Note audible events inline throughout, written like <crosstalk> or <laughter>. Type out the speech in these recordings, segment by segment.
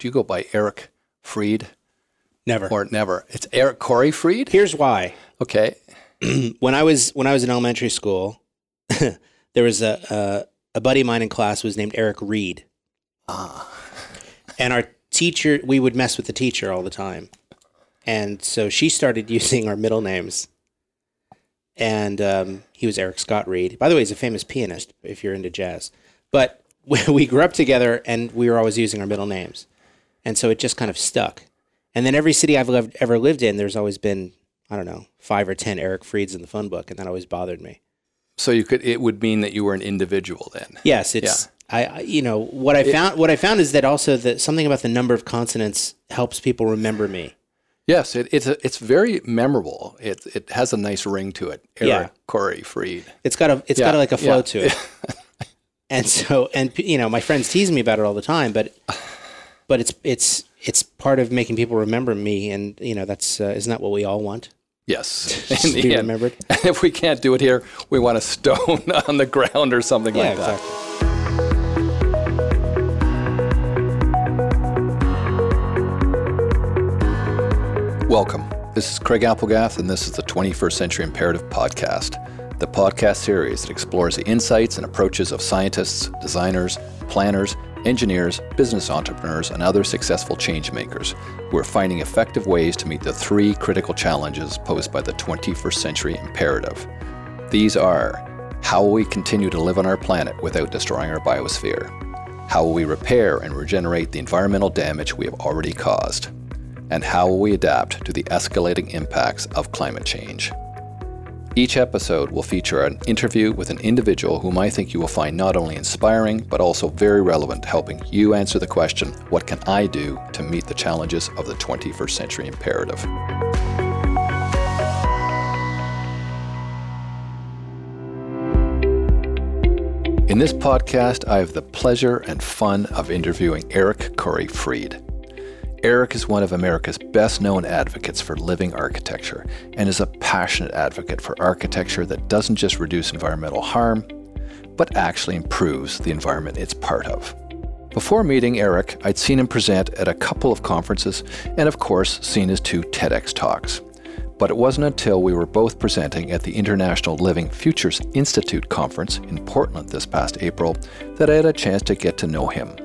do you go by Eric Freed Never. or never? It's Eric Corey Freed. Here's why. Okay. <clears throat> when I was when I was in elementary school, <laughs> there was a, a a buddy of mine in class was named Eric Reed, Ah. and our teacher we would mess with the teacher all the time, and so she started <laughs> using our middle names. And um, he was Eric Scott Reed. By the way, he's a famous pianist if you're into jazz. But we, <laughs> we grew up together, and we were always using our middle names, and so it just kind of stuck. And then every city I've lived, ever lived in, there's always been I don't know five or ten Eric Freeds in the phone book, and that always bothered me. So you could it would mean that you were an individual then. Yes, it's I, I you know what I found what I found is that also that something about the number of consonants helps people remember me. Yes, it, it's a, it's very memorable. It it has a nice ring to it. Eric Yeah. Corey Freed. It's got a it's Yeah, got like a flow yeah. to it. <laughs> and so and you know my friends tease me about it all the time, but but it's it's it's part of making people remember me, and you know that's uh, isn't that what we all want? Yes. <laughs> Just be the end. remembered. And <laughs> if we can't do it here, we want a stone <laughs> on the ground or something Yeah, like that. exactly. Welcome. This is Craig Applegath, and this is the 21st Century Imperative Podcast, the podcast series that explores the insights and approaches of scientists, designers, planners, engineers, business entrepreneurs, and other successful change makers who are finding effective ways to meet the three critical challenges posed by the 21st Century Imperative. These are how will we continue to live on our planet without destroying our biosphere? How will we repair and regenerate the environmental damage we have already caused? and how will we adapt to the escalating impacts of climate change? Each episode will feature an interview with an individual whom I think you will find not only inspiring, but also very relevant helping you answer the question what can I do to meet the challenges of the 21st century imperative? In this podcast, I have the pleasure and fun of interviewing Eric Corey Freed. Eric is one of America's best known advocates for living architecture and is a passionate advocate for architecture that doesn't just reduce environmental harm, but actually improves the environment it's part of. Before meeting Eric, I'd seen him present at a couple of conferences and, of course, seen his two TEDx talks. But it wasn't until we were both presenting at the International Living Futures Institute conference in Portland this past April that I had a chance to get to know him.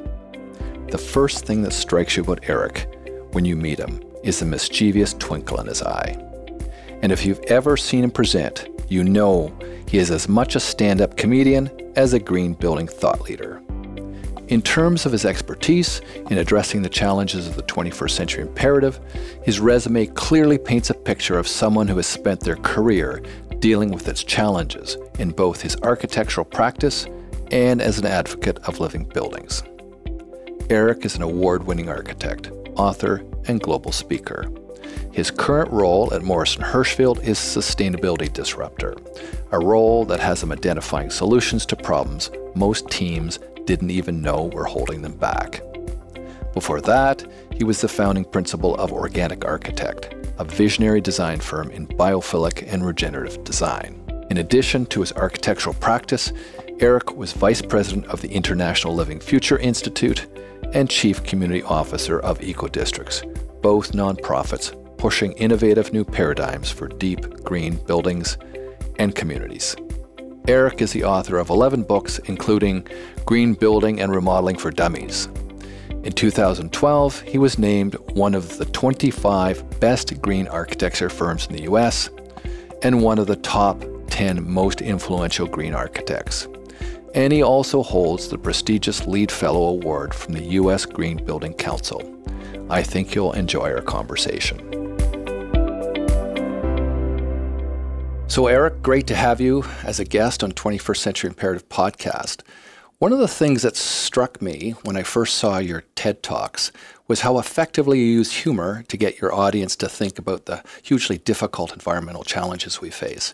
The first thing that strikes you about Eric when you meet him is the mischievous twinkle in his eye. And if you've ever seen him present, you know he is as much a stand up comedian as a green building thought leader. In terms of his expertise in addressing the challenges of the 21st century imperative, his resume clearly paints a picture of someone who has spent their career dealing with its challenges in both his architectural practice and as an advocate of living buildings. Eric is an award winning architect, author, and global speaker. His current role at Morrison Hershfield is Sustainability Disruptor, a role that has him identifying solutions to problems most teams didn't even know were holding them back. Before that, he was the founding principal of Organic Architect, a visionary design firm in biophilic and regenerative design. In addition to his architectural practice, Eric was vice president of the International Living Future Institute and chief community officer of EcoDistricts, both nonprofits pushing innovative new paradigms for deep green buildings and communities. Eric is the author of 11 books, including Green Building and Remodeling for Dummies. In 2012, he was named one of the 25 best green architecture firms in the US and one of the top 10 most influential green architects. And he also holds the prestigious LEED Fellow Award from the US Green Building Council. I think you'll enjoy our conversation. So, Eric, great to have you as a guest on 21st Century Imperative podcast. One of the things that struck me when I first saw your TED Talks was how effectively you use humor to get your audience to think about the hugely difficult environmental challenges we face.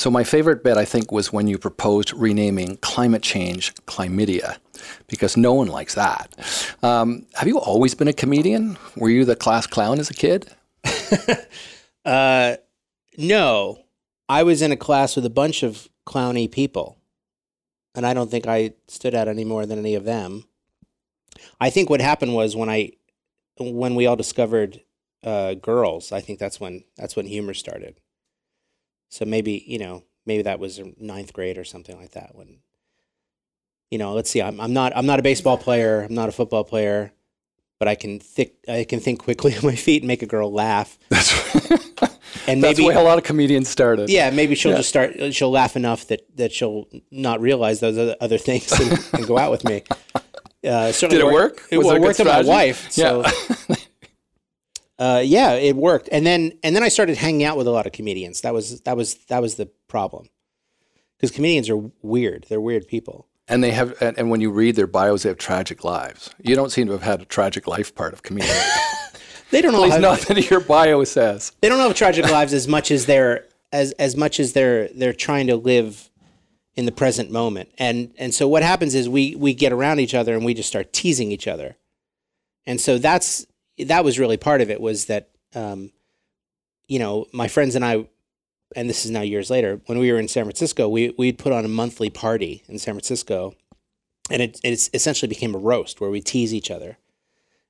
So, my favorite bit, I think, was when you proposed renaming climate change chlamydia, because no one likes that. Um, have you always been a comedian? Were you the class clown as a kid? <laughs> Uh, no, I was in a class with a bunch of clowny people, and I don't think I stood out any more than any of them. I think what happened was when I when we all discovered uh, girls. I think that's when that's when humor started. So maybe you know maybe that was ninth grade or something like that when you know let's see I'm, I'm not i'm not a baseball player i'm not a football player but i can think i can think quickly <laughs> on my feet and make a girl laugh That's <laughs> and that's maybe the way a lot of comedians started. yeah maybe she'll Yeah. just start she'll laugh enough that that she'll not realize those other, things and, and go out with me uh, Did it worked- work? it, Was well, it a it good worked on my wife so Yeah. <laughs> uh, yeah, it worked. And then and then I started hanging out with a lot of comedians. That was that was that was the problem. Because comedians are weird. They're weird people. And they have, and, and when you read their bios, they have tragic lives. You don't seem to have had a tragic life part of comedian. <laughs> <laughs> They don't At all least have, nothing in your bio says. they don't have tragic lives as much as they're as as much as they're they're trying to live in the present moment. And and so what happens is we we get around each other and we just start teasing each other. And so that's that was really part of it was that um, you know my friends and I and this is now years later when we were in San Francisco we we'd put on a monthly party in San Francisco and it it's essentially became a roast where we tease each other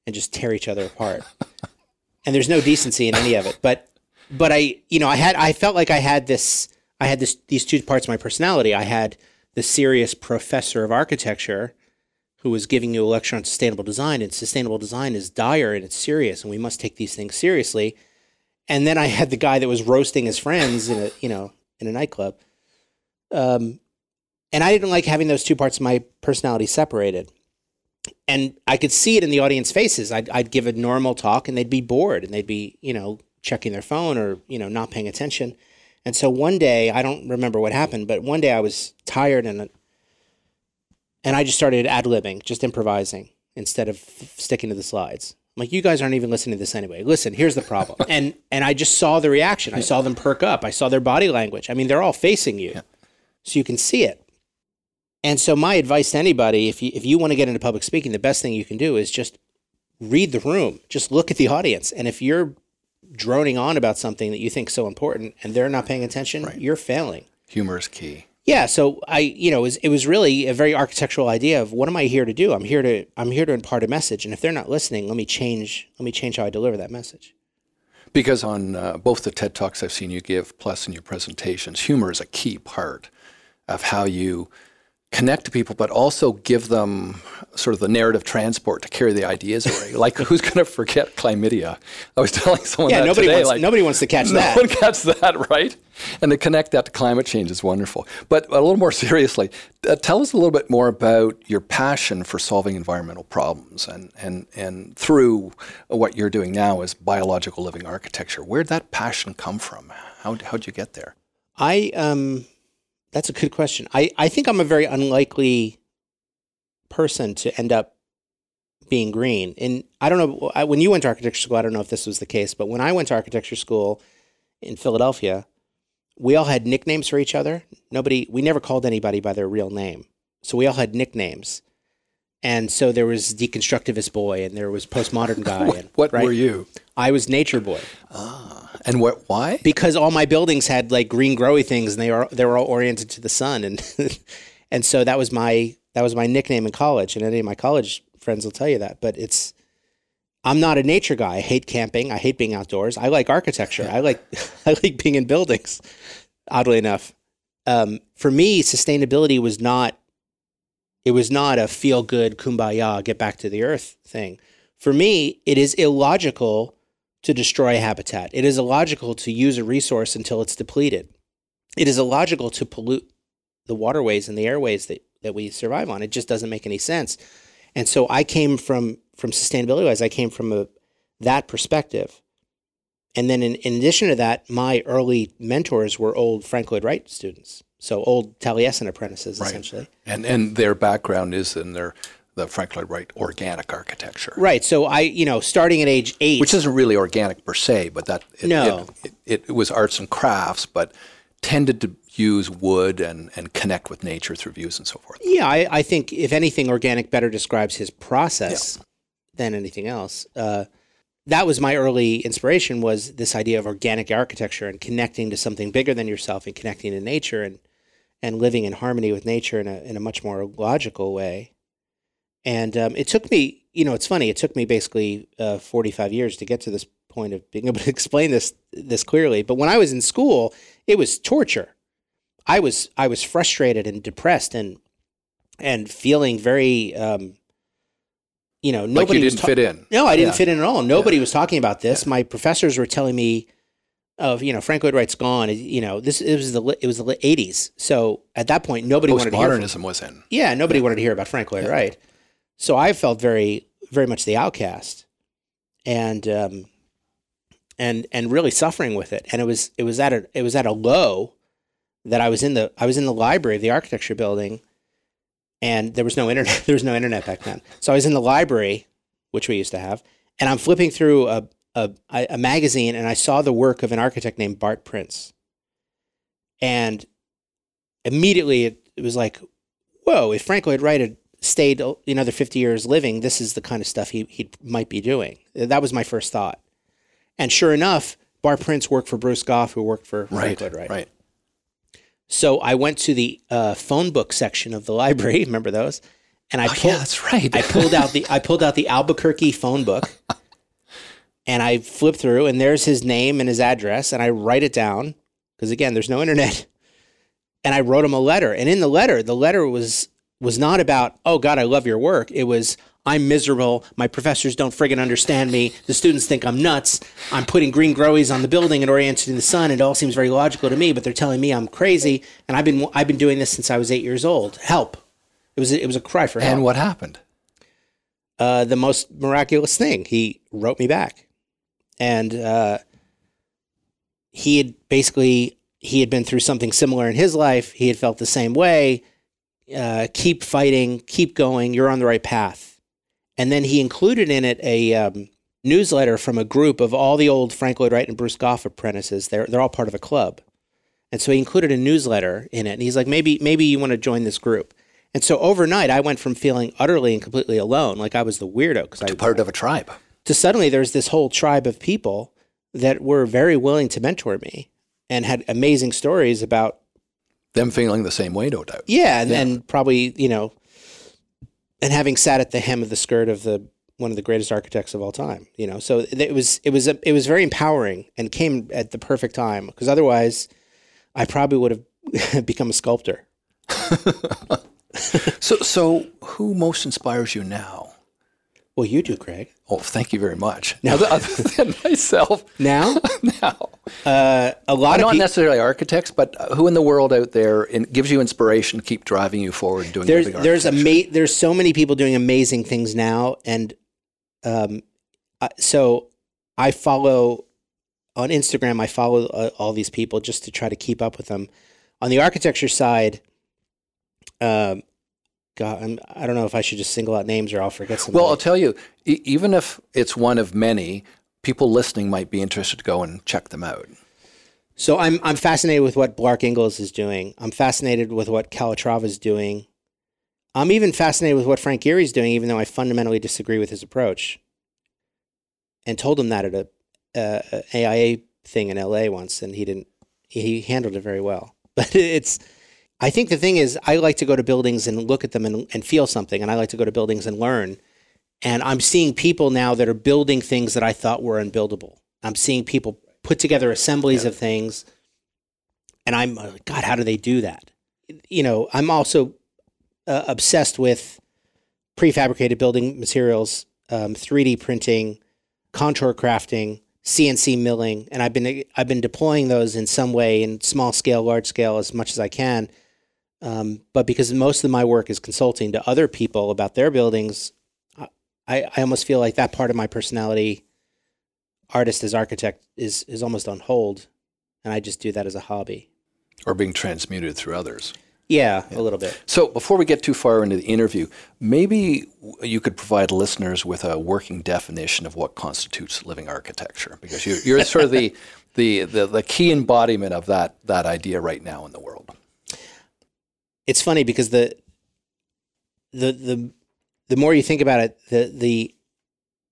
and just tear each other apart. <laughs> And there's no decency in any of it but but I you know I had I felt like I had this I had this these two parts of my personality. I had the serious professor of architecture who was giving you a lecture on sustainable design and sustainable design is dire and it's serious and we must take these things seriously. And then I had the guy that was roasting his friends in a you know in a nightclub. Um and I didn't like having those two parts of my personality separated. And I could see it in the audience faces. I'd, I'd give a normal talk and they'd be bored and they'd be you know checking their phone or you know not paying attention. And so one day I don't remember what happened but one day I was tired and and I just started ad libbing, just improvising instead of sticking to the slides. I'm like, you guys aren't even listening to this anyway. Listen, here's the problem. <laughs> and and I just saw the reaction. I saw them perk up. I saw their body language. I mean, they're all facing you, so you can see it. And so my advice to anybody, if you if you want to get into public speaking, the best thing you can do is just read the room. Just look at the audience, and if you're droning on about something that you think is so important and they're not paying attention, you're failing. Humor is key. Yeah, so I, you know, it was, it was really a very architectural idea of what am I here to do? I'm here to I'm here to impart a message, and if they're not listening, let me change let me change how I deliver that message. Because on uh, both the TED Talks I've seen you give, plus in your presentations, humor is a key part of how you connect to people, but also give them sort of the narrative transport to carry the ideas away. <laughs> like, who's going to forget chlamydia? I was <laughs> telling someone Yeah, that nobody today. wants like, nobody wants to catch <laughs> no that. one gets that, right? And to connect that to climate change is wonderful. But a little more seriously, uh, tell us a little bit more about your passion for solving environmental problems and, and, and through what you're doing now is biological living architecture. Where'd that passion come from? How, how'd you get there? I um, that's a good question. I I think I'm a very unlikely person to end up being green. And I don't know I- when you went to architecture school. I don't know if this was the case, but when I went to architecture school in Philadelphia, we all had nicknames for each other. Nobody, we never called anybody by their real name, so we all had nicknames. And so there was deconstructivist boy, and there was postmodern guy. <laughs> and, What right? were you? I was nature boy Ah, And what? Why? because all my buildings had like green growy things and they were they were all oriented to the sun and <laughs> and so that was my that was my nickname in college and any of my college friends will tell you that but it's I'm not a nature guy. I hate camping. I hate being outdoors. I like architecture. I like <laughs> I like being in buildings. Oddly enough, um, for me, sustainability was not it was not a feel good kumbaya get back to the earth thing. For me, it is illogical to destroy habitat. It is illogical to use a resource until it's depleted. It is illogical to pollute the waterways and the airways that, that we survive on. It just doesn't make any sense. And so I came from from sustainability wise, I came from a that perspective. And then in, in addition to that, my early mentors were old Frank Lloyd Wright students. So old Taliesin apprentices, Right. essentially. And and their background is in their the Frank Lloyd Wright organic architecture, Right. So I, you know, starting at age eight. which isn't really organic per se, but that it, No. it, it, it was arts and crafts, but tended to use wood and and connect with nature through views and so forth. Yeah, I, I think if anything, organic better describes his process than anything else. Uh, that was my early inspiration was this idea of organic architecture and connecting to something bigger than yourself and connecting to nature and and living in harmony with nature in a in a much more logical way. And um, it took me you know, it's funny. It took me basically uh, 45 years to get to this point of being <laughs> able to explain this this clearly. But when I was in school, it was torture. I was I was frustrated and depressed and and feeling very um, you know nobody Like you didn't ta- fit in. no, I didn't Yeah. fit in at all. Nobody was talking about this. My professors were telling me of you know Frank Lloyd Wright's gone. You know this it was the it was the late eighties. So at that point, nobody wanted to hear. From, Postmodernism was in. yeah, nobody wanted to hear about Frank Lloyd Wright. So I felt very very much the outcast, and um, and and really suffering with it. And it was it was at a it was at a low that I was in the I was in the library of the architecture building, and there was no internet. <laughs> There was no internet back then. So I was in the library, which we used to have, and I'm flipping through a a, a magazine, and I saw the work of an architect named Bart Prince, and immediately it, it was like, whoa! If Frank Lloyd Wright had stayed another 50 years living, this is the kind of stuff he he might be doing. That was my first thought, and sure enough, Bart Prince worked for Bruce Goff, who worked for Right. Frank Lloyd Wright. Right. So I went to the uh, phone book section of the library. <laughs> Remember those? And I Oh, pulled, yeah, that's right. I pulled out the I pulled out the Albuquerque phone book, <laughs> and I flip through, and there's his name and his address, and I write it down because again, there's no internet. <laughs> And I wrote him a letter, and in the letter, the letter was was not about oh God, I love your work. It was I'm miserable. My professors don't friggin' understand me. The students think I'm nuts. I'm putting green growies on the building and oriented in the sun. It all seems very logical to me, but they're telling me I'm crazy. And I've been I've been doing this since I was eight years old. Help! It was a, it was a cry for help and what happened? uh, the most miraculous thing. He wrote me back, and uh, he had basically he had been through something similar in his life. He had felt the same way. Uh, keep fighting, keep going. You're on the right path. And then he included in it a um, newsletter from a group of all the old Frank Lloyd Wright and Bruce Goff apprentices. They're they're all part of a club, and so he included a newsletter in it. And he's like, maybe maybe you want to join this group. And so overnight, I went from feeling utterly and completely alone, like I was the weirdo, because I part of a tribe. To suddenly there's this whole tribe of people that were very willing to mentor me and had amazing stories about Them feeling the same way, no doubt. yeah, and, and probably you know, and having sat at the hem of the skirt of the one of the greatest architects of all time, you know, so it was it was it was very empowering and came at the perfect time because otherwise, I probably would have <laughs> become a sculptor. <laughs> So, so who most inspires you now? Well, you do, Craig. Oh, thank you very much. <laughs> Now, other than myself, <laughs> Now, <laughs> now. uh, a lot of Not people. necessarily architects, but who in the world out there in, gives you inspiration, to keep driving you forward, doing there's there's ama- there's so many people doing amazing things now and um I- so i follow on instagram i follow uh, all these people just to try to keep up with them on the architecture side um god I'm, i don't know if i should just single out names or i'll forget some Well, I'll tell you, e- even if it's one of many, people listening might be interested to go and check them out. So I'm I'm fascinated with what Bjarke Ingels is doing. I'm fascinated with what Calatrava is doing. I'm even fascinated with what Frank Gehry's doing, even though I fundamentally disagree with his approach. And told him that at a, uh, a AIA thing in LA once, and he didn't. He handled it very well. <laughs> But it's. I think the thing is, I like to go to buildings and look at them and, and feel something, and I like to go to buildings and learn. And I'm seeing people now that are building things that I thought were unbuildable. I'm seeing people put together assemblies of things, and I'm uh, God, how do they do that? You know, I'm also uh, obsessed with prefabricated building materials, um, 3D printing, contour crafting, CNC milling, and I've been I've been deploying those in some way in small scale, large scale, as much as I can. Um, but because most of my work is consulting to other people about their buildings, I, I almost feel like that part of my personality, artist as architect, is is almost on hold, and I just do that as a hobby. Or being transmuted through others. Yeah, a little bit. So, before we get too far into the interview, maybe you could provide listeners with a working definition of what constitutes living architecture, because you, you're sort of the, the, the, the key embodiment of that, that idea right now in the world. It's funny because the the the the more you think about it, the the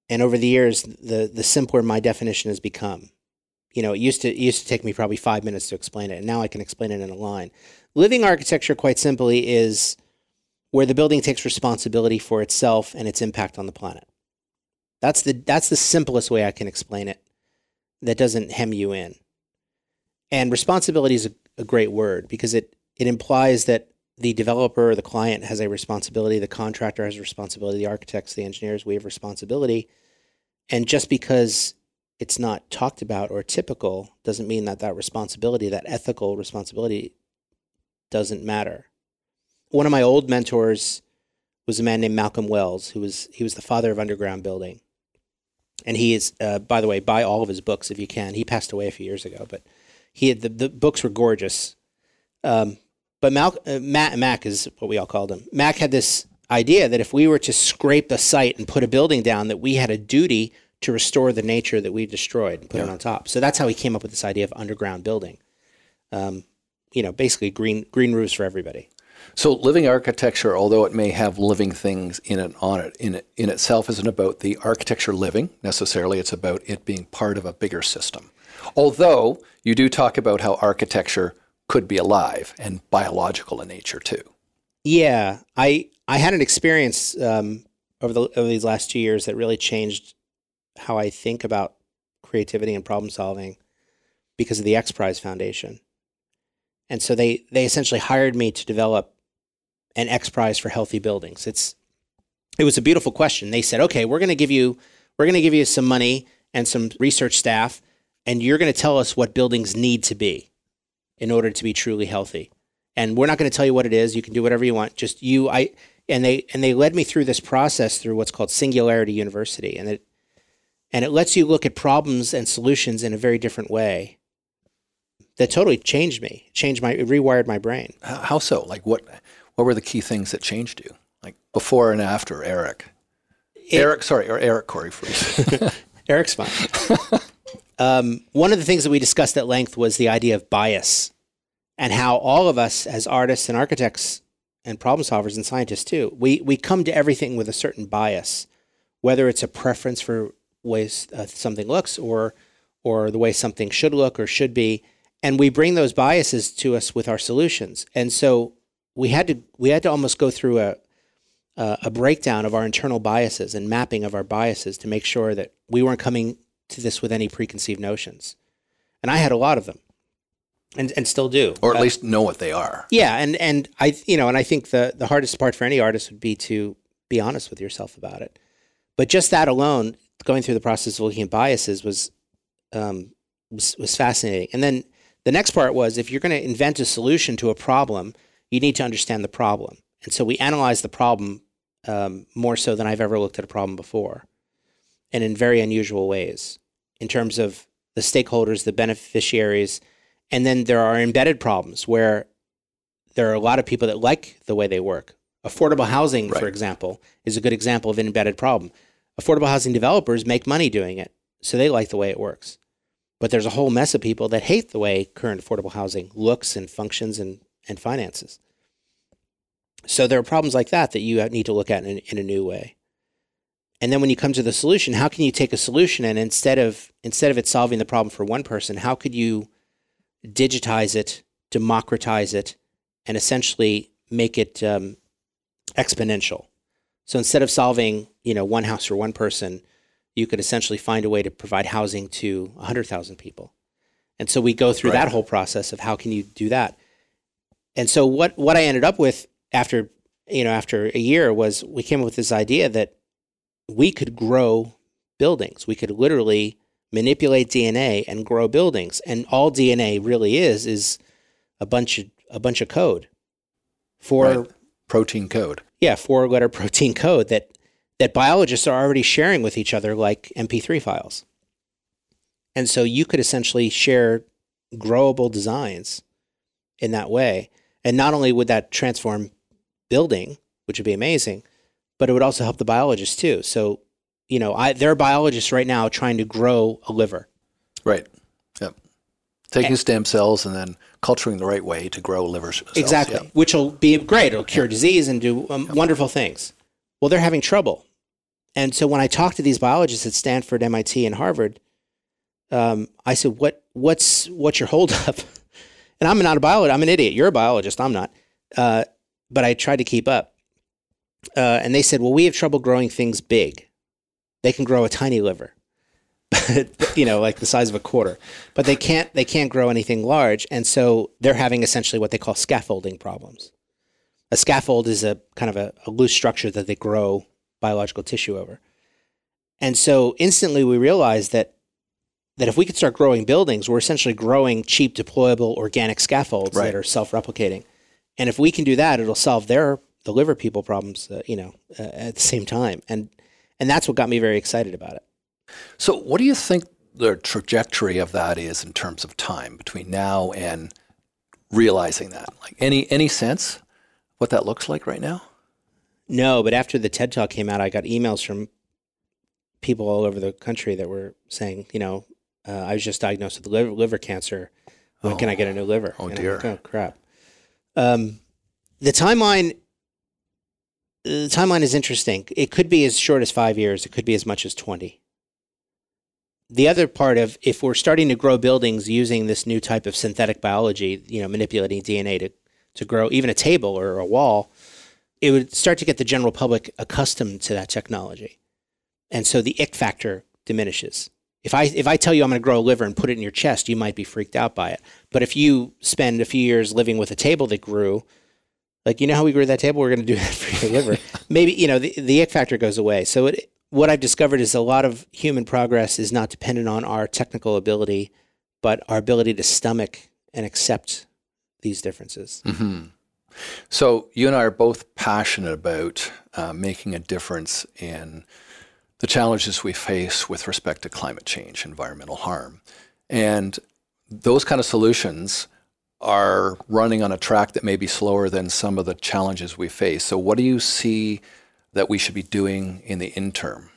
and over the years, the the simpler my definition has become. You know, it used to it used to take me probably five minutes to explain it, and now I can explain it in a line. Living architecture, quite simply, is where the building takes responsibility for itself and its impact on the planet. That's the that's the simplest way I can explain it. That doesn't hem you in. And responsibility is a, a great word because it it implies that the developer the client has a responsibility, the contractor has a responsibility, the architects, the engineers, we have responsibility. And just because it's not talked about or typical doesn't mean that that responsibility, that ethical responsibility, doesn't matter. One of my old mentors was a man named Malcolm Wells, who was he was the father of underground building, and he is, uh, by the way, buy all of his books if you can. He passed away a few years ago, but he had the, the books were gorgeous. Um, but Mal, uh, Mac, Mac is what we all called him. Mac had this idea that if we were to scrape the site and put a building down, that we had a duty to restore the nature that we've destroyed and put Yeah. it on top. So that's how he came up with this idea of underground building. Um, you know, basically green green roofs for everybody. So living architecture, although it may have living things in it on it in it in itself, isn't about the architecture living necessarily. It's about it being part of a bigger system. Although you do talk about how architecture could be alive and biological in nature too. Yeah, I I had an experience um, over the over these last two years that really changed how I think about creativity and problem solving because of the X Prize Foundation. And so they they essentially hired me to develop an X Prize for healthy buildings. It's it was a beautiful question. They said, "Okay, we're going to give you we're going to give you some money and some research staff and you're going to tell us what buildings need to be in order to be truly healthy." and we're not going to tell you what it is. You can do whatever you want. Just you, I, and they and they led me through this process through what's called Singularity University, and it and it lets you look at problems and solutions in a very different way. That totally changed me, changed my, it rewired my brain. How so? Like what? What were the key things that changed you? Like before and after Eric. It- Eric, sorry, or Eric Corey Freed. <laughs> Eric's fine. um, one of the things that we discussed at length was the idea of bias and how all of us as artists and architects and problem solvers and scientists too, we, we come to everything with a certain bias, whether it's a preference for ways uh, something looks or, or the way something should look or should be. And we bring those biases to us with our solutions. And so we had to, we had to almost go through a, uh, a breakdown of our internal biases and mapping of our biases to make sure that we weren't coming to this with any preconceived notions. And I had a lot of them, and and still do. or at Uh, least know what they are. yeah, and and I you know, and I think the the hardest part for any artist would be to be honest with yourself about it. But just that alone, going through the process of looking at biases was um, was was fascinating. And then the next part was if you're going to invent a solution to a problem, you need to understand the problem. And so we analyzed the problem um, more so than I've ever looked at a problem before, and in very unusual ways in terms of the stakeholders, the beneficiaries, and then there are embedded problems where there are a lot of people that like the way they work. Affordable housing, for example, is a good example of an embedded problem. Affordable housing developers make money doing it, so they like the way it works. But there's a whole mess of people that hate the way current affordable housing looks and functions and, and finances. So there are problems like that that you need to look at in, in a new way. And then when you come to the solution, how can you take a solution and instead of instead of it solving the problem for one person, how could you digitize it, democratize it, and essentially make it um, exponential. So instead of solving, you know, one house for one person, you could essentially find a way to provide housing to 100,000 people. And so we go through Right. that whole process of how can you do that. And so what what I ended up with after, you know, after a year was we came up with this idea that we could grow buildings. We could literally manipulate DNA and grow buildings. And all DNA really is is a bunch of a bunch of code for Right. Protein code. yeah, four letter <laughs> protein code that that biologists are already sharing with each other like MP3 files. And so you could essentially share growable designs in that way. And not only would that transform building, which would be amazing, but it would also help the biologists too. So, you know, I, there are biologists right now trying to grow a liver. Right. Yep. Taking stem cells and then culturing the right way to grow liver cells. Exactly, Yep. which will be great. It'll cure disease and do um, wonderful things. Well, they're having trouble. And so when I talk to these biologists at Stanford, MIT, and Harvard, um, I said, "What what's what's your holdup?" <laughs> And I'm not a biologist. I'm an idiot. You're a biologist. I'm not. Uh, but I tried to keep up. uh, and they said, "Well, we have trouble growing things big. They can grow a tiny liver, <laughs> but you know, like the size of a quarter, but they can't they can't grow anything large, and so they're having essentially what they call scaffolding problems. A scaffold is a kind of a, a loose structure that they grow biological tissue over, and so instantly we realized that that if we could start growing buildings, we're essentially growing cheap deployable organic scaffolds Right. that are self-replicating, and if we can do that, it'll solve their the liver people problems, uh, you know, uh, at the same time, and and that's what got me very excited about it. So, what do you think the trajectory of that is in terms of time between now and realizing that? Like any any sense what that looks like right now? No, but after the TED Talk came out, I got emails from people all over the country that were saying, you know, uh, I was just diagnosed with liver, liver cancer. When can I get a new liver? Oh, And I'm dear. like, oh crap. Um, the timeline. The timeline is interesting. It could be as short as five years. It could be as much as twenty. The other part of if we're starting to grow buildings using this new type of synthetic biology, you know, manipulating DNA to to grow even a table or a wall, it would start to get the general public accustomed to that technology. And so the ick factor diminishes. If I if I tell you I'm going to grow a liver and put it in your chest, you might be freaked out by it. But if you spend a few years living with a table that grew, like you know how we grew that table, we're going to do <laughs> that for your liver. Maybe you know the, the ick factor goes away. So it, what I've discovered is a lot of human progress is not dependent on our technical ability, but our ability to stomach and accept these differences. hmm So, you and I are both passionate about uh, making a difference in the challenges we face with respect to climate change, environmental harm. And those kind of solutions are running on a track that may be slower than some of the challenges we face. So, what do you see that we should be doing in the interim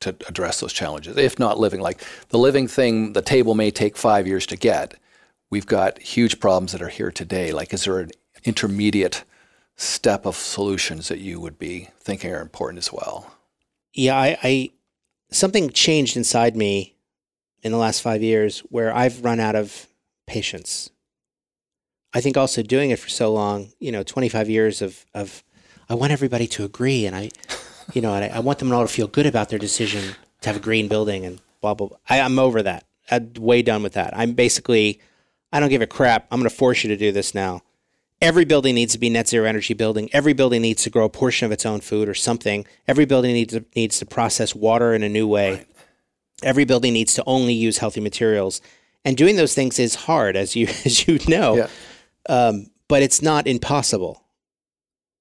to address those challenges? If not living, like the living thing, the table may take five years to get. We've got huge problems that are here today. Like, is there an intermediate step of solutions that you would be thinking are important as well? yeah, I, I something changed inside me in the last five years where I've run out of patience. I think also doing it for so long, you know, 25 years of, of I want everybody to agree and I, you know, and I, I want them all to feel good about their decision to have a green building and blah, blah, blah. I, I'm over that. I'm way done with that. I'm basically, I don't give a crap. I'm going to force you to do this now. Every building needs to be net zero energy building. Every building needs to grow a portion of its own food or something. Every building needs to, needs to process water in a new way. Every building needs to only use healthy materials. And doing those things is hard, as you <laughs> as you know. Yeah. Um, but it's not impossible.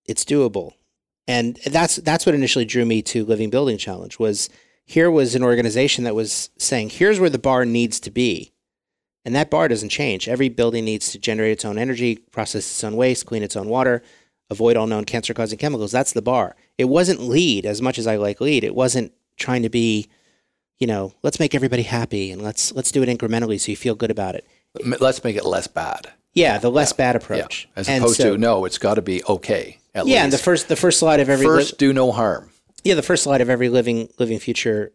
It's doable. And that's that's what initially drew me to Living Building Challenge was here was an organization that was saying, here's where the bar needs to be. And that bar doesn't change. Every building needs to generate its own energy, process its own waste, clean its own water, avoid all known cancer causing chemicals. That's the bar. It wasn't LEED as much as I like LEED. It wasn't trying to be, you know, let's make everybody happy and let's let's do it incrementally so you feel good about it. Let's make it less bad. Yeah, the less bad Yeah. approach. As And opposed so- to, no, it's got to be okay. At Yeah, and the first the first slide of every li- First, do no harm. yeah the first slide of every living living future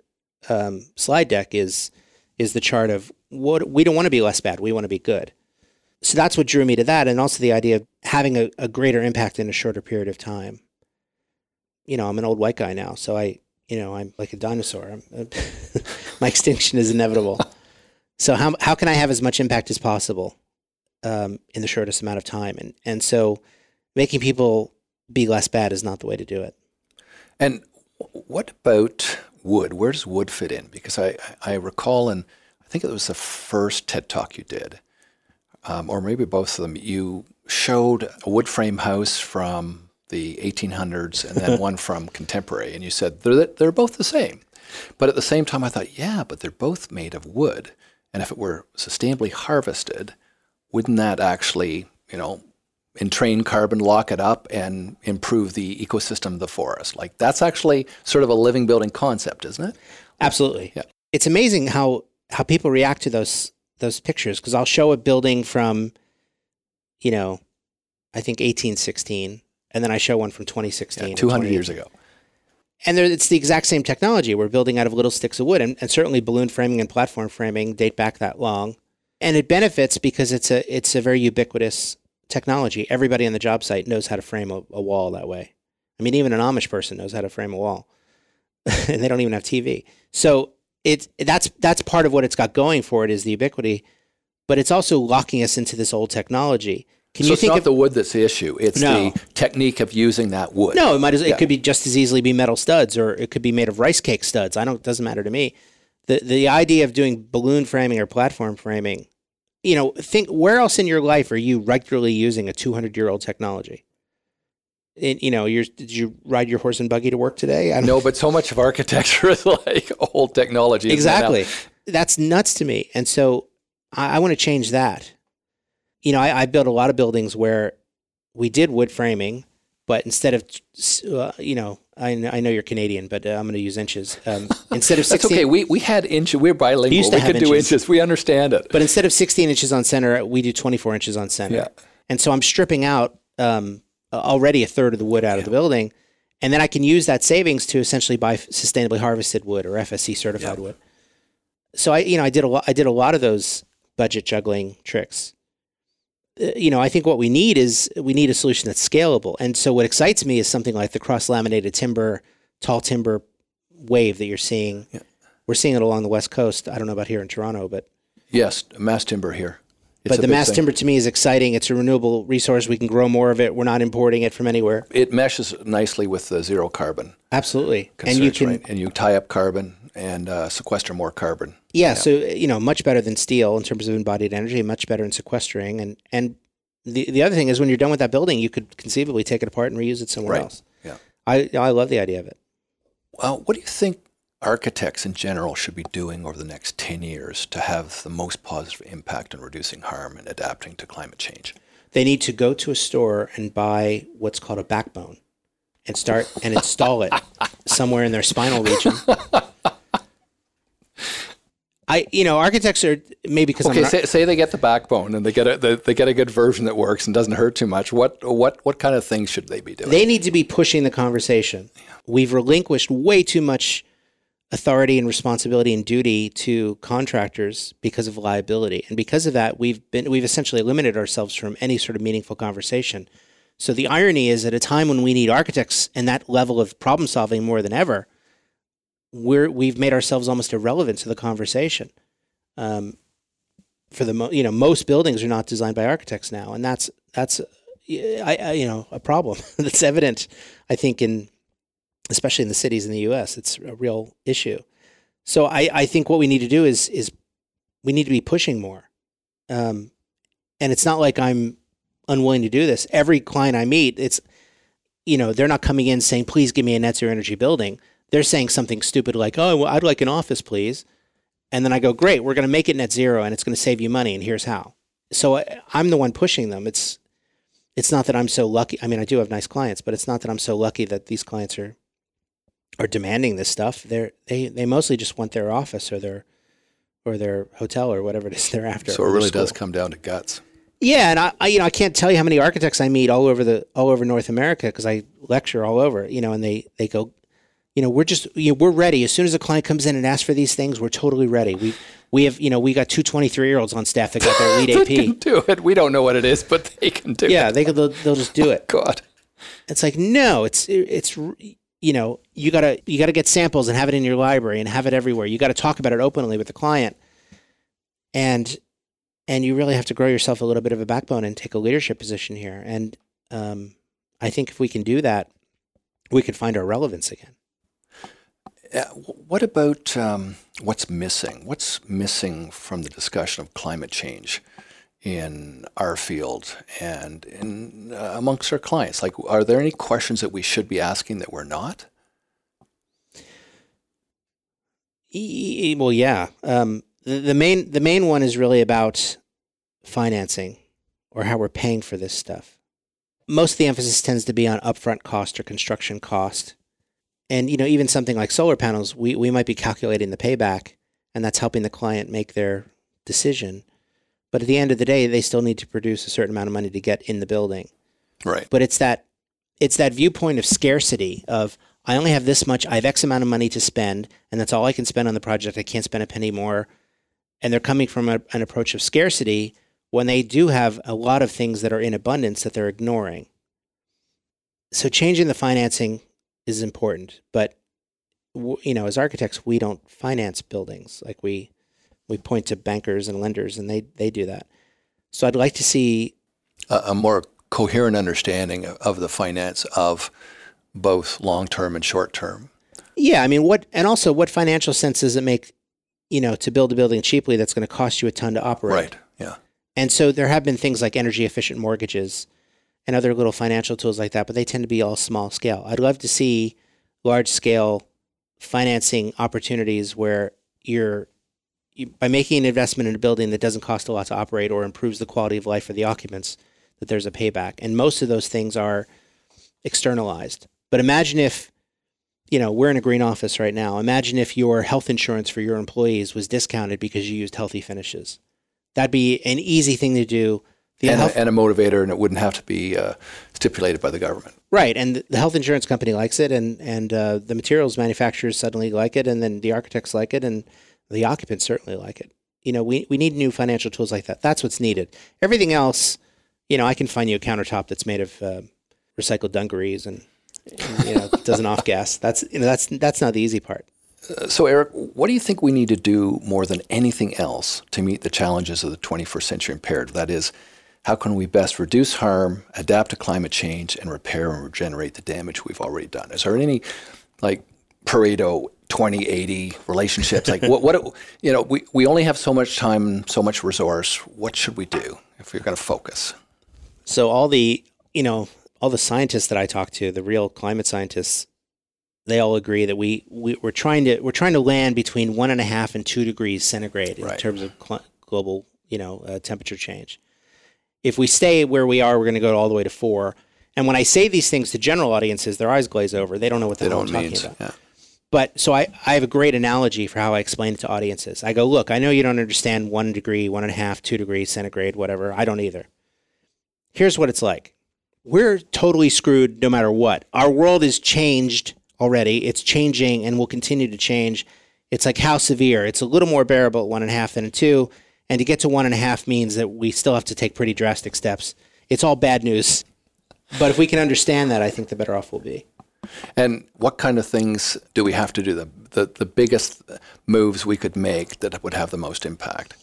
um, slide deck is is the chart of what we don't want to be less bad we want to be good so that's what drew me to that and also the idea of having a, a greater impact in a shorter period of time you know i'm an old white guy now so i you know i'm like a dinosaur I'm, <laughs> my extinction is inevitable <laughs> so how, how can i have as much impact as possible um, in the shortest amount of time and and so making people be less bad is not the way to do it And what about wood? Where does wood fit in? Because I, I recall, and I think it was the first TED Talk you did, um, or maybe both of them, you showed a wood frame house from the 1800s and then <laughs> one from contemporary, and you said they're, they're both the same. But at the same time, I thought, yeah, but they're both made of wood. And if it were sustainably harvested, wouldn't that actually, you know, entrain carbon, lock it up, and improve the ecosystem of the forest? Like that's actually sort of a living building concept, isn't it? Absolutely. Yeah. It's amazing how how people react to those those pictures because I'll show a building from, you know, I think 1816, and then I show one from 2016, yeah, 200 years ago. And there, it's the exact same technology. We're building out of little sticks of wood, and, and certainly balloon framing and platform framing date back that long. And it benefits because it's a it's a very ubiquitous technology. Everybody on the job site knows how to frame a, a wall that way, I mean, even an Amish person knows how to frame a wall, <laughs> and they don't even have TV. So it's that's that's part of what it's got going for it is the ubiquity, but it's also locking us into this old technology. Can so you it's think not of the wood that's the issue. It's No. the technique of using that wood. No, it might as Yeah. it could be just as easily be metal studs or it could be made of rice cake studs. I don't it doesn't matter to me. The the idea of doing balloon framing or platform framing, you know, think where else in your life are you regularly using a 200-year-old technology? And, you know, you're, did you ride your horse and buggy to work today? No, but so much of architecture <laughs> is like old technology. Exactly. That's nuts to me. And so I, I want to change that. You know, I, I built a lot of buildings where we did wood framing, but instead of, uh, you know, I, I know you're Canadian, but uh, I'm going to use inches. Um, instead of <laughs> 16. That's okay. We, we had inch. We're bilingual. We used to we could do inches. inches. We understand it. but instead of 16 inches on center, we do 24 inches on center. Yeah. And so I'm stripping out um, already a third of the wood out of the building. And then I can use that savings to essentially buy sustainably harvested wood or FSC certified wood. So I, you know, I did a lot. I did a lot of those budget juggling tricks. Uh, you know, I think what we need is we need a solution that's scalable. And so what excites me is something like the cross laminated timber, tall timber wave that you're seeing. Yeah. We're seeing it along the west coast. I don't know about here in Toronto, but Yes, mass timber here. But the mass thing. timber to me is exciting. It's a renewable resource. We can grow more of it. We're not importing it from anywhere. It meshes nicely with the zero carbon Absolutely. concerns, and you can, right? And you tie up carbon and uh, sequester more carbon. yeah, So you know, much better than steel in terms of embodied energy. Much better in sequestering. And and the the other thing is when you're done with that building, you could conceivably take it apart and reuse it somewhere Right. else. Yeah. I I love the idea of it. Well, what do you think architects in general should be doing over the next 10 years to have the most positive impact on reducing harm and adapting to climate change? They need to go to a store and buy what's called a backbone, and start and install it somewhere in their spinal region. I, you know, architects are maybe because Okay, I'm an, say, say they get the backbone and they get a they, they get a good version that works and doesn't hurt too much. What what what kind of things should they be doing? They need to be pushing the conversation. We've relinquished way too much authority and responsibility and duty to contractors because of liability. And because of that, we've been we've essentially limited ourselves from any sort of meaningful conversation. So the irony is at a time when we need architects and that level of problem solving more than ever, we're we've made ourselves almost irrelevant to the conversation. Um, for the mo- you know most buildings are not designed by architects now, and that's that's I, I you know a problem <laughs> that's evident. I think in especially in the cities in the U.S. It's a real issue. So I, I think what we need to do is is we need to be pushing more. Um, and it's not like I'm unwilling to do this. Every client I meet, it's you know they're not coming in saying please give me a net zero energy building. They're saying something stupid like oh well, I'd like an office please, and then I go great we're going to make it net zero and it's going to save you money and here's how. So I, I'm the one pushing them. It's it's not that I'm so lucky. I mean, I do have nice clients, but it's not that I'm so lucky that these clients are are demanding this stuff. They're they they mostly just want their office or their or their hotel or whatever it is they're after. so it really does come down to guts. Yeah, and I, I you know I can't tell you how many architects I meet all over the all over North America because I lecture all over. You know, and they they go, you know, we're just you know, we're ready as soon as a client comes in and asks for these things, we're totally ready. We we have you know we got two 23 year olds on staff that got their <laughs> LEED They can AP. do it. We don't know what it is, but they can do Yeah, it. they could they'll, they'll just do it. <laughs> God. It's like no, it's it's you know you gotta you gotta get samples and have it in your library and have it everywhere. You got to talk about it openly with the client, and and you really have to grow yourself a little bit of a backbone and take a leadership position here. And um, I think if we can do that, we could find our relevance again. Uh, what about um, what's missing? What's missing from the discussion of climate change in our field and in uh, amongst our clients? Like, are there any questions that we should be asking that we're not? Well, yeah. Um, the, the main the main one is really about financing or how we're paying for this stuff. Most of the emphasis tends to be on upfront cost or construction cost, and you know even something like solar panels, we we might be calculating the payback, and that's helping the client make their decision. But at the end of the day, they still need to produce a certain amount of money to get in the building Right. but it's that it's that viewpoint of scarcity of I only have this much, I have X amount of money to spend, and that's all I can spend on the project. I can't spend a penny more. And they're coming from a, an approach of scarcity when they do have a lot of things that are in abundance that they're ignoring. so changing the financing is important, but you know, as architects, we don't finance buildings. Like we we point to bankers and lenders, and they they do that. So I'd like to see a, a more coherent understanding of, of the finance of both long term and short term. Yeah, I mean, what and also what financial sense does it make, you know, to build a building cheaply that's going to cost you a ton to operate? Right. Yeah. And so there have been things like energy efficient mortgages and other little financial tools like that, but they tend to be all small scale. I'd love to see large scale financing opportunities where you're you, by making an investment in a building that doesn't cost a lot to operate or improves the quality of life for the occupants, that there's a payback. And most of those things are externalized. But imagine if, you know, we're in a green office right now. Imagine if your health insurance for your employees was discounted because you used healthy finishes. That'd be an easy thing to do. The and, health, a, and a motivator, and it wouldn't have to be uh, stipulated by the government. Right, and the health insurance company likes it, and and uh, the materials manufacturers suddenly like it, and then the architects like it, and the occupants certainly like it. You know, we, we need new financial tools like that. That's what's needed. Everything else, you know, I can find you a countertop that's made of uh, recycled dungarees and, and you know <laughs> doesn't off gas. That's you know that's that's not the easy part. Uh, so Eric, what do you think we need to do more than anything else to meet the challenges of the 21st century imperative? That is, how can we best reduce harm, adapt to climate change, and repair and regenerate the damage we've already done? Is there any like Pareto 2080 relationships like what what you know we, we only have so much time so much resource. What should we do if we're going to focus? So all the you know all the scientists that i talk to the real climate scientists they all agree that we, we we're trying to we're trying to land between one and a half and two degrees centigrade in right. terms of cl- global you know uh, temperature change. If we stay where we are we're going to go all the way to four. And when i say these things to general audiences their eyes glaze over. They don't know what the they hell i'm talking about. yeah. But so I, I have a great analogy for how I explain it to audiences. I go, look, I know you don't understand one degree, one and a half, two degrees centigrade, whatever. I don't either. Here's what it's like we're totally screwed no matter what. Our world is changed already. It's changing and will continue to change. It's like how severe? It's a little more bearable at one and a half than a two. And to get to one and a half means that we still have to take pretty drastic steps. It's all bad news. But if we can understand that, I think the better off we'll be. And what kind of things do we have to do? The, the, the biggest moves we could make that would have the most impact?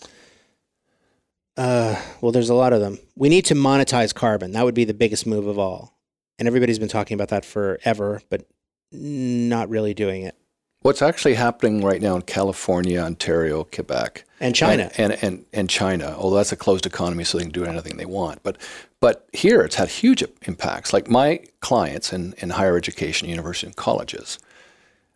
Uh, well, there's a lot of them. We need to monetize carbon. That would be the biggest move of all. And everybody's been talking about that forever, but not really doing it. What's actually happening right now in California, Ontario, Quebec, and China, and, and, and, and China, although that's a closed economy, so they can do anything they want. But but here it's had huge impacts. Like my clients in, in higher education, university and colleges,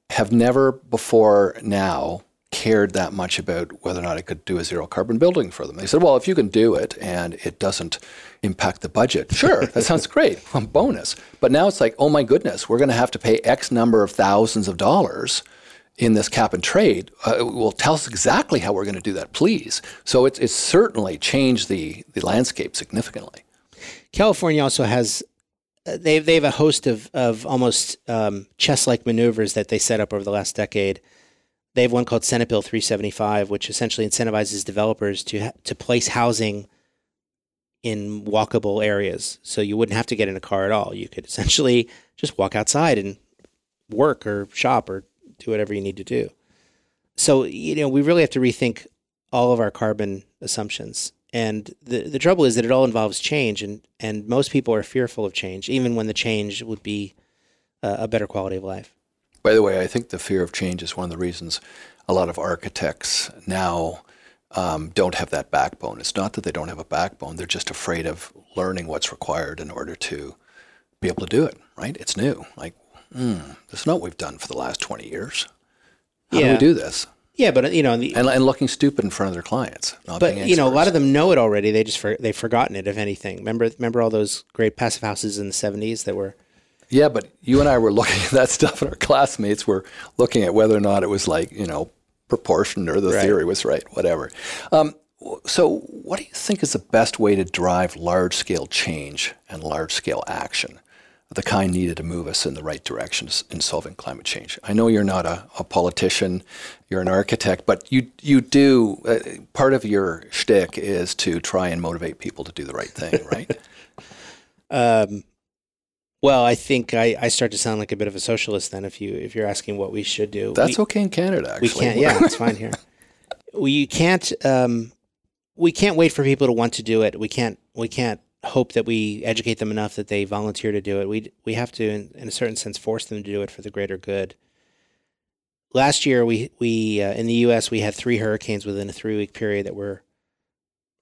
have never before now cared that much about whether or not I could do a zero carbon building for them. They said, well, if you can do it and it doesn't impact the budget, sure, that sounds <laughs> great, <laughs> bonus. But now it's like, oh my goodness, we're going to have to pay X number of thousands of dollars in this cap and trade. Uh, well, tell us exactly how we're going to do that, please. So it's, it's certainly changed the, the landscape significantly. California also has uh, they they have a host of of almost um, chess like maneuvers that they set up over the last decade. They have one called Senate Bill 375, which essentially incentivizes developers to to place housing in walkable areas, so you wouldn't have to get in a car at all. You could essentially just walk outside and work or shop or do whatever you need to do. So, you know, we really have to rethink all of our carbon assumptions. And the, the trouble is that it all involves change, and, and most people are fearful of change, even when the change would be a, a better quality of life. By the way, I think the fear of change is one of the reasons a lot of architects now um, don't have that backbone. It's not that they don't have a backbone, they're just afraid of learning what's required in order to be able to do it, right? It's new. Like, hmm, this is not what we've done for the last 20 years. How yeah. do we do this? Yeah, but you know, the, and, and looking stupid in front of their clients. but you know, a lot of them know it already. They just for, they've forgotten it. If anything, remember remember all those great passive houses in the seventies that were. Yeah, but you and I were <laughs> looking at that stuff, and our classmates were looking at whether or not it was like you know proportioned or the right. theory was right, whatever. Um, so, what do you think is the best way to drive large scale change and large scale action? The kind needed to move us in the right direction in solving climate change. I know you're not a, a politician, you're an architect, but you you do uh, part of your shtick is to try and motivate people to do the right thing, <laughs> right? um, Well, I think I, I start to sound like a bit of a socialist then if you if you're asking what we should do. That's we, okay in Canada, actually. we can't. Yeah, it's <laughs> fine here. We can't. Um, we can't wait for people to want to do it. We can't. We can't hope that we educate them enough that they volunteer to do it. We we have to, in, in a certain sense, force them to do it for the greater good. Last year, we we uh, in the U.S. we had three hurricanes within a three week period that were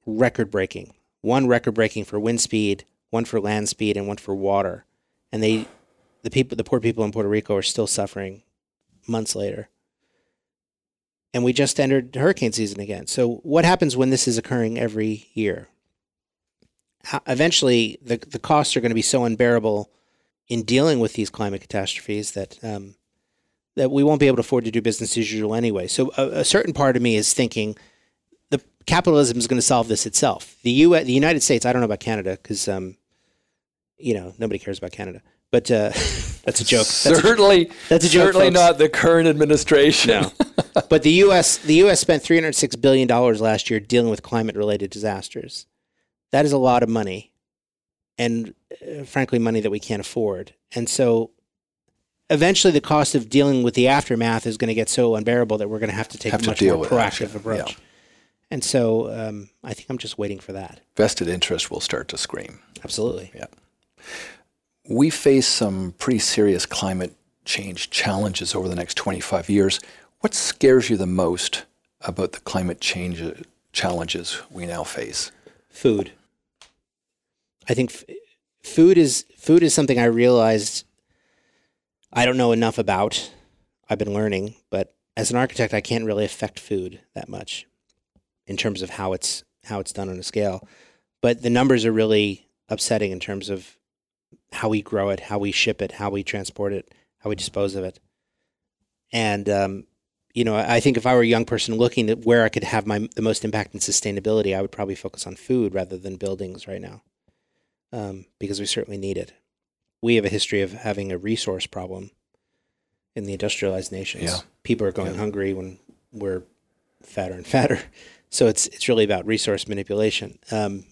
record breaking. One record breaking for wind speed, one for land speed, and one for water. And they, the people, the poor people in Puerto Rico are still suffering months later. And we just entered hurricane season again. So what happens when this is occurring every year? Eventually, the the costs are going to be so unbearable in dealing with these climate catastrophes that um, that we won't be able to afford to do business as usual anyway. So a, a certain part of me is thinking the capitalism is going to solve this itself. The U the United States, I don't know about Canada because um, you know nobody cares about Canada, but uh, <laughs> that's a joke. That's a, certainly, that's a joke, certainly folks. not the current administration. no. but the U.S. the U.S. spent 306 billion dollars last year dealing with climate related disasters. That is a lot of money, and uh, frankly, money that we can't afford. And so, eventually, the cost of dealing with the aftermath is going to get so unbearable that we're going to have to take Have a much more with it, proactive approach. Yeah. And so, um, I think I'm just waiting for that. Vested interest will start to scream. Absolutely. Yeah. We face some pretty serious climate change challenges over the next 25 years. What scares you the most about the climate change uh, challenges we now face? food. I think f- food is food is something I realized I don't know enough about. I've been learning, but as an architect, I can't really affect food that much in terms of how it's how it's done on a scale. But the numbers are really upsetting in terms of how we grow it, how we ship it, how we transport it, how we dispose of it. And um, you know, I think if I were a young person looking at where I could have my the most impact in sustainability, I would probably focus on food rather than buildings right now, um, because we certainly need it. We have a history of having a resource problem in the industrialized nations. Yeah. People are going Yeah. hungry when we're fatter and <laughs> fatter, so it's it's really about resource manipulation. Um,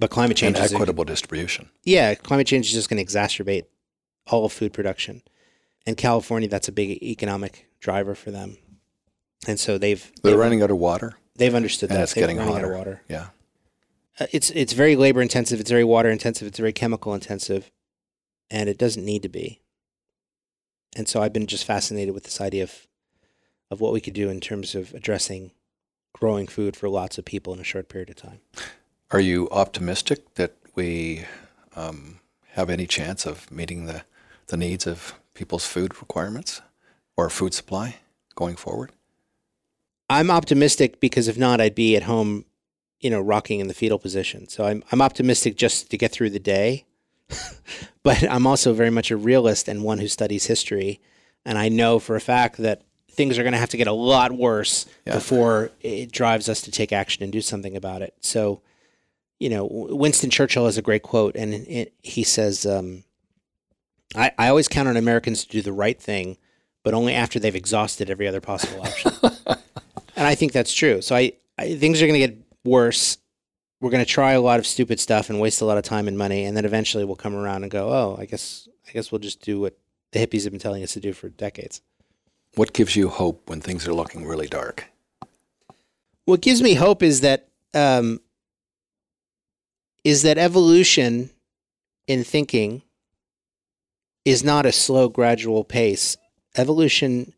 but climate change and is equitable distribution. yeah, climate change is just going to exacerbate all of food production. And California, that's a big economic driver for them. And so they've They're they've, running out of water. they've understood and that it's They're getting running out hotter. of water. Yeah. Uh, it's it's very labor intensive. It's very water intensive. It's very chemical intensive, and it doesn't need to be. And so I've been just fascinated with this idea of of what we could do in terms of addressing growing food for lots of people in a short period of time. Are you optimistic that we um, have any chance of meeting the, the needs of people's food requirements or food supply going forward? I'm optimistic because if not, I'd be at home, you know, rocking in the fetal position. So I'm I'm optimistic just to get through the day, <laughs> but I'm also very much a realist and one who studies history, and I know for a fact that things are going to have to get a lot worse Yeah. before it drives us to take action and do something about it. So, you know, Winston Churchill has a great quote, and it, he says, um, I, "I always count on Americans to do the right thing." But only after they've exhausted every other possible option. <laughs> And I think that's true. So I, I things are going to get worse. We're going to try a lot of stupid stuff and waste a lot of time and money, and then eventually we'll come around and go, oh, I guess I guess we'll just do what the hippies have been telling us to do for decades. What gives you hope when things are looking really dark? What gives me hope is that um, is that evolution in thinking is not a slow, gradual pace. Evolution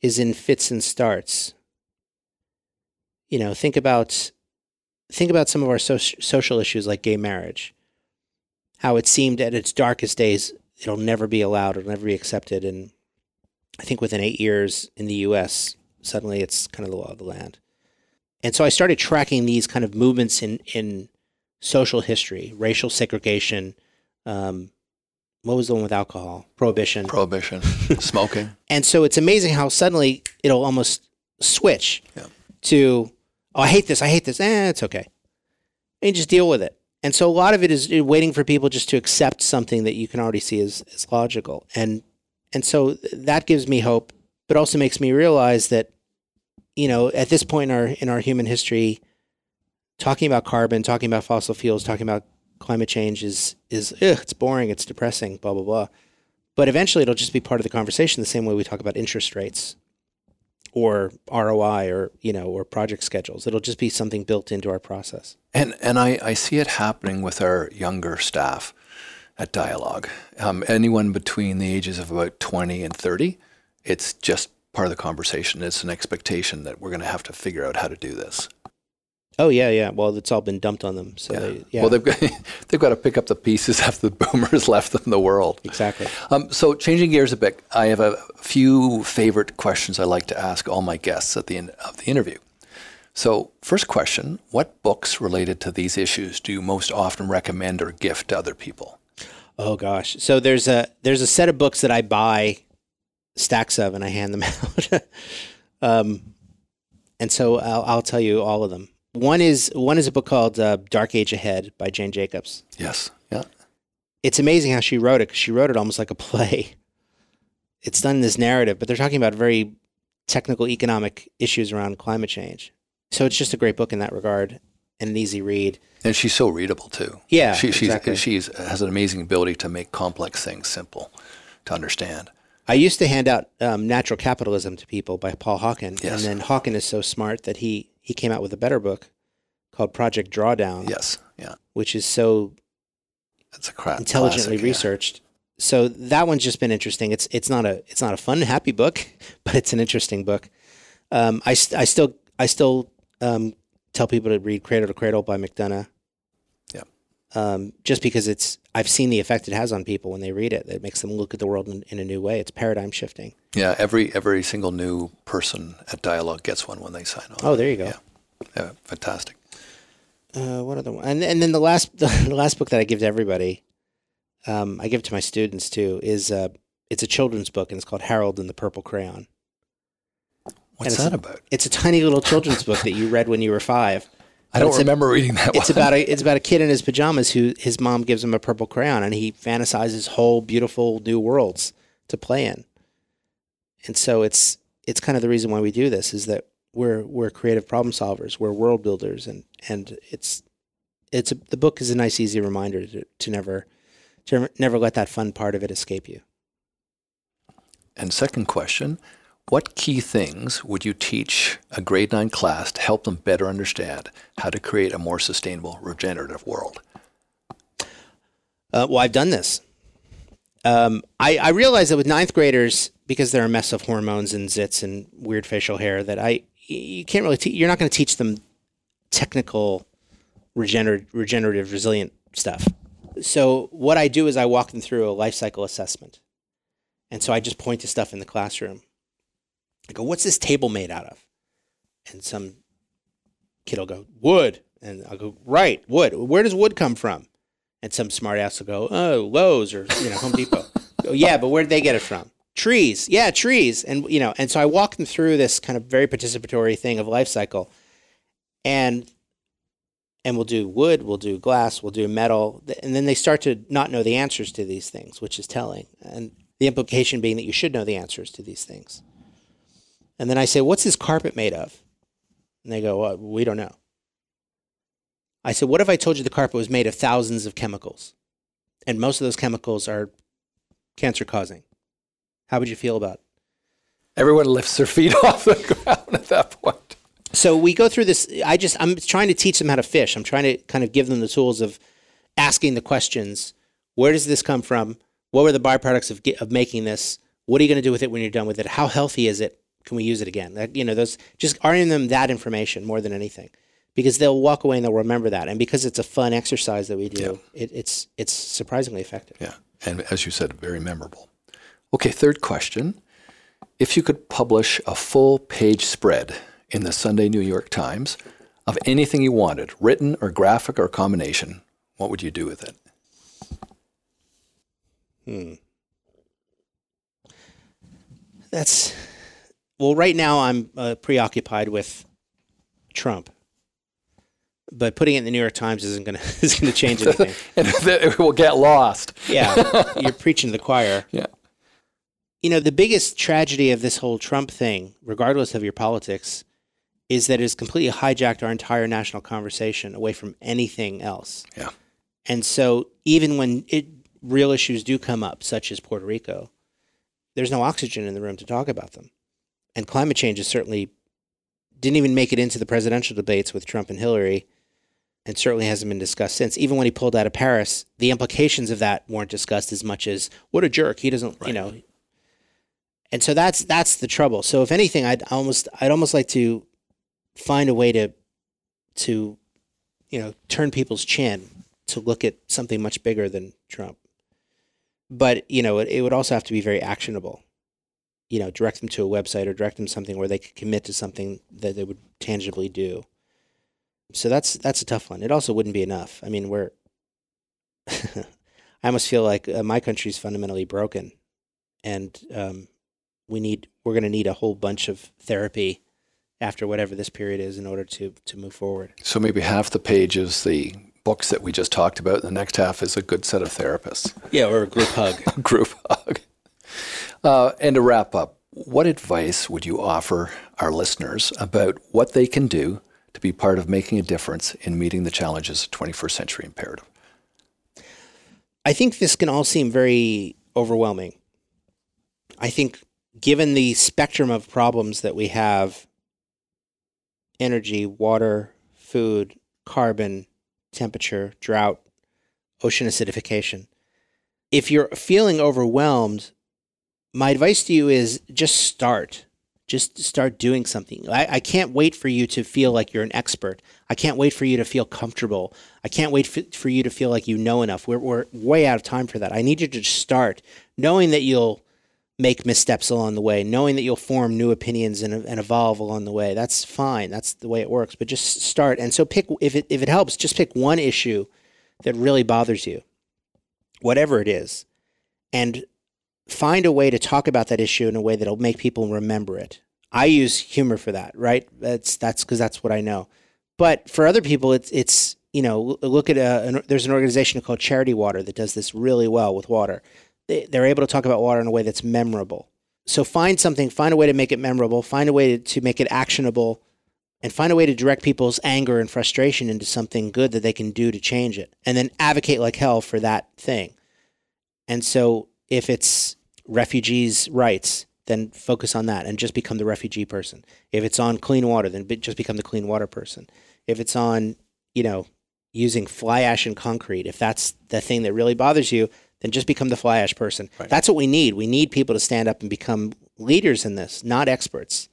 is in fits and starts. You know, think about think about some of our soc- social issues like gay marriage. How it seemed at its darkest days it'll never be allowed, it'll never be accepted, and I think within eight years in the U.S., suddenly it's kind of the law of the land. And so I started tracking these kind of movements in in social history, racial segregation. Um, what was the one with alcohol? Prohibition. Prohibition, <laughs> smoking. And so it's amazing how suddenly it'll almost switch Yeah. to, oh, I hate this, I hate this. Eh, it's okay. And just deal with it. And so a lot of it is waiting for people just to accept something that you can already see as, as logical. And and so that gives me hope, but also makes me realize that, you know, at this point in our in our human history, talking about carbon, talking about fossil fuels, talking about climate change is is ugh, it's boring, it's depressing, blah blah blah. But eventually, it'll just be part of the conversation, the same way we talk about interest rates, or ROI, or you know, or project schedules. It'll just be something built into our process. And and I, I see it happening with our younger staff at Dialogue. Um, anyone between the ages of about 20 and 30, it's just part of the conversation. It's an expectation that we're going to have to figure out how to do this. Oh yeah, yeah. Well, it's all been dumped on them. So Yeah. they, yeah, Well, they've got, <laughs> they've got to pick up the pieces <laughs> after the boomers <laughs> left them the world. exactly. Um, so, changing gears a bit, I have a few favorite questions I like to ask all my guests at the end of the interview. So, first question What books related to these issues do you most often recommend or gift to other people? Oh gosh. So there's a there's a set of books that I buy stacks of and I hand them out. um, and so I'll, I'll tell you all of them. One is one is a book called uh, Dark Age Ahead by Jane Jacobs. Yes. Yeah. It's amazing how she wrote it 'cause she wrote it almost like a play. <laughs> It's done in this narrative, but they're talking about very technical economic issues around climate change. So it's just a great book in that regard and an easy read. And she's so readable too. Yeah, she, she's, exactly. she's has an amazing ability to make complex things simple to understand. I used to hand out um, Natural Capitalism to people by Paul Hawken, Yes. and then Hawken is so smart that he he came out with a better book called Project Drawdown, Yes. Yeah. which is so It's a crap. intelligently classic, yeah. researched. So that one's just been interesting. It's it's not a it's not a fun happy book, <laughs> but it's an interesting book. Um, I I still I still um, tell people to read Cradle to Cradle by McDonough. Yeah. Um, just because it's I've seen the effect it has on people when they read it. It makes them look at the world in, in a new way. It's paradigm shifting. Yeah. Every every single new person at Dialogue gets one when they sign on. Oh, there you go. Yeah. Yeah, fantastic. Uh, what other one? And and then the last <laughs> the last book that I give to everybody, um, I give to my students too. Is uh, it's a children's book and it's called Harold and the Purple Crayon. What's that about? It's a tiny little children's book that you read when you were five. I don't a- remember reading that It's one. about a it's <laughs> about a kid in his pajamas who his mom gives him a purple crayon and he fantasizes whole beautiful new worlds to play in. And so it's it's kind of the reason why we do this is that we're we're creative problem solvers, we're world builders, and and it's it's a, the book is a nice easy reminder to, to never to never let that fun part of it escape you. And second question, what key things would you teach a grade 9 class to help them better understand how to create a more sustainable regenerative world? Uh, well, I've done this. Um, I, I realize that with ninth graders, because they're a mess of hormones and zits and weird facial hair, that I you can't really te- you're not going to teach them technical regener- regenerative resilient stuff. So what I do is I walk them through a life cycle assessment, and so I just point to stuff in the classroom. I go, "What's this table made out of?" And some kid will go, "Wood," and I'll go, "Right, wood. Where does wood come from?" And some smart ass will go, oh, Lowe's or you know Home Depot. <laughs> Go, yeah, but where did they get it from? Trees. Yeah, trees. And you know, and so I walk them through this kind of very participatory thing of life cycle, and and we'll do wood, we'll do glass, we'll do metal, and then they start to not know the answers to these things, which is telling. And the implication being that you should know the answers to these things. And then I say, what's this carpet made of? And they go, well, we don't know. I said, What if I told you the carpet was made of thousands of chemicals? And most of those chemicals are cancer causing. How would you feel about it? Everyone lifts their feet <laughs> off the ground at that point. So we go through this. I just, I'm trying to teach them how to fish. I'm trying to kind of give them the tools of asking the questions Where does this come from? What were the byproducts of, of making this? What are you going to do with it when you're done with it? How healthy is it? Can we use it again? That, you know, those just arguing them that information more than anything, because they'll walk away and they'll remember that, and because it's a fun exercise that we do, it, it's it's surprisingly effective. Yeah. And as you said, very memorable. Okay, third question. If you could publish a full page spread in the Sunday New York Times of anything you wanted, written or graphic or combination, what would you do with it? Hmm. That's well. Right now, I'm uh, preoccupied with Trump, but putting it in the New York Times isn't going <laughs> to is going to change <laughs> anything. and <laughs> it will get lost. yeah, you're preaching to the choir. Yeah. You know, the biggest tragedy of this whole Trump thing, regardless of your politics, is that it has completely hijacked our entire national conversation away from anything else. Yeah. And so even when it, real issues do come up, such as Puerto Rico, there's no oxygen in the room to talk about them. And climate change is certainly didn't even make it into the presidential debates with Trump and Hillary, and certainly hasn't been discussed since. Even when he pulled out of Paris, the implications of that weren't discussed as much as what a jerk. He doesn't, right. you know. And so that's that's the trouble. So if anything, I'd almost I'd almost like to find a way to to you know turn people's chin to look at something much bigger than Trump. But you know, it, it would also have to be very actionable. You know, direct them to a website or direct them something where they could commit to something that they would tangibly do. So that's that's a tough one. It also wouldn't be enough. I mean, we're <laughs> I almost feel like uh, my country's fundamentally broken, and um, we need we're going to need a whole bunch of therapy after whatever this period is in order to to move forward. So maybe half the page is the books that we just talked about. The next half is a good set of therapists. Yeah, or a group hug. <laughs> a group hug. Uh, and to wrap up, what advice would you offer our listeners about what they can do to be part of making a difference in meeting the challenges of 21st century imperative? I think this can all seem very overwhelming. I think, given the spectrum of problems that we have energy, water, food, carbon, temperature, drought, ocean acidification. If you're feeling overwhelmed, my advice to you is just start. Just start doing something. I, I can't wait for you to feel like you're an expert. I can't wait for you to feel comfortable. I can't wait for, for you to feel like you know enough. We're, we're way out of time for that. I need you to just start knowing that you'll make missteps along the way, knowing that you'll form new opinions and, and evolve along the way. That's fine. That's the way it works. But just start. And so pick if it if it helps, just pick one issue that really bothers you, whatever it is, and find a way to talk about that issue in a way that'll make people remember it. I use humor for that, right? That's that's because that's what I know. But for other people, it's it's you know look at a an, there's an organization called Charity Water that does this really well with water they, they're able to talk about water in a way that's memorable. So find something, find a way to make it memorable, find a way to, to make it actionable, and find a way to direct people's anger and frustration into something good that they can do to change it. And then advocate like hell for that thing. And so if it's refugees' rights, then focus on that and just become the refugee person. If it's on clean water, then just become the clean water person. If it's on, you know, using fly ash and concrete, if that's the thing that really bothers you, then just become the fly ash person. Right. That's what we need. We need people to stand up and become leaders in this, not experts,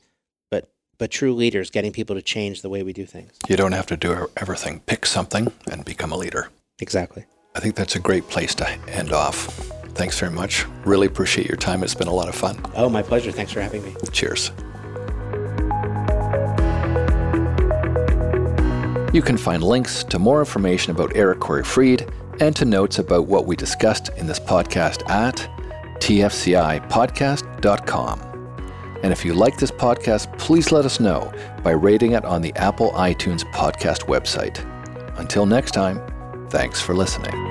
but but true leaders, getting people to change the way we do things. You don't have to do everything. Pick something and become a leader. Exactly. I think that's a great place to end off. Thanks very much. Really appreciate your time. It's been a lot of fun. Oh, my pleasure. Thanks for having me. Cheers. You can find links to more information about Eric Corey Freed and to notes about what we discussed in this podcast at tfcipodcast.com. And if you like this podcast, please let us know by rating it on the Apple iTunes podcast website. Until next time, thanks for listening.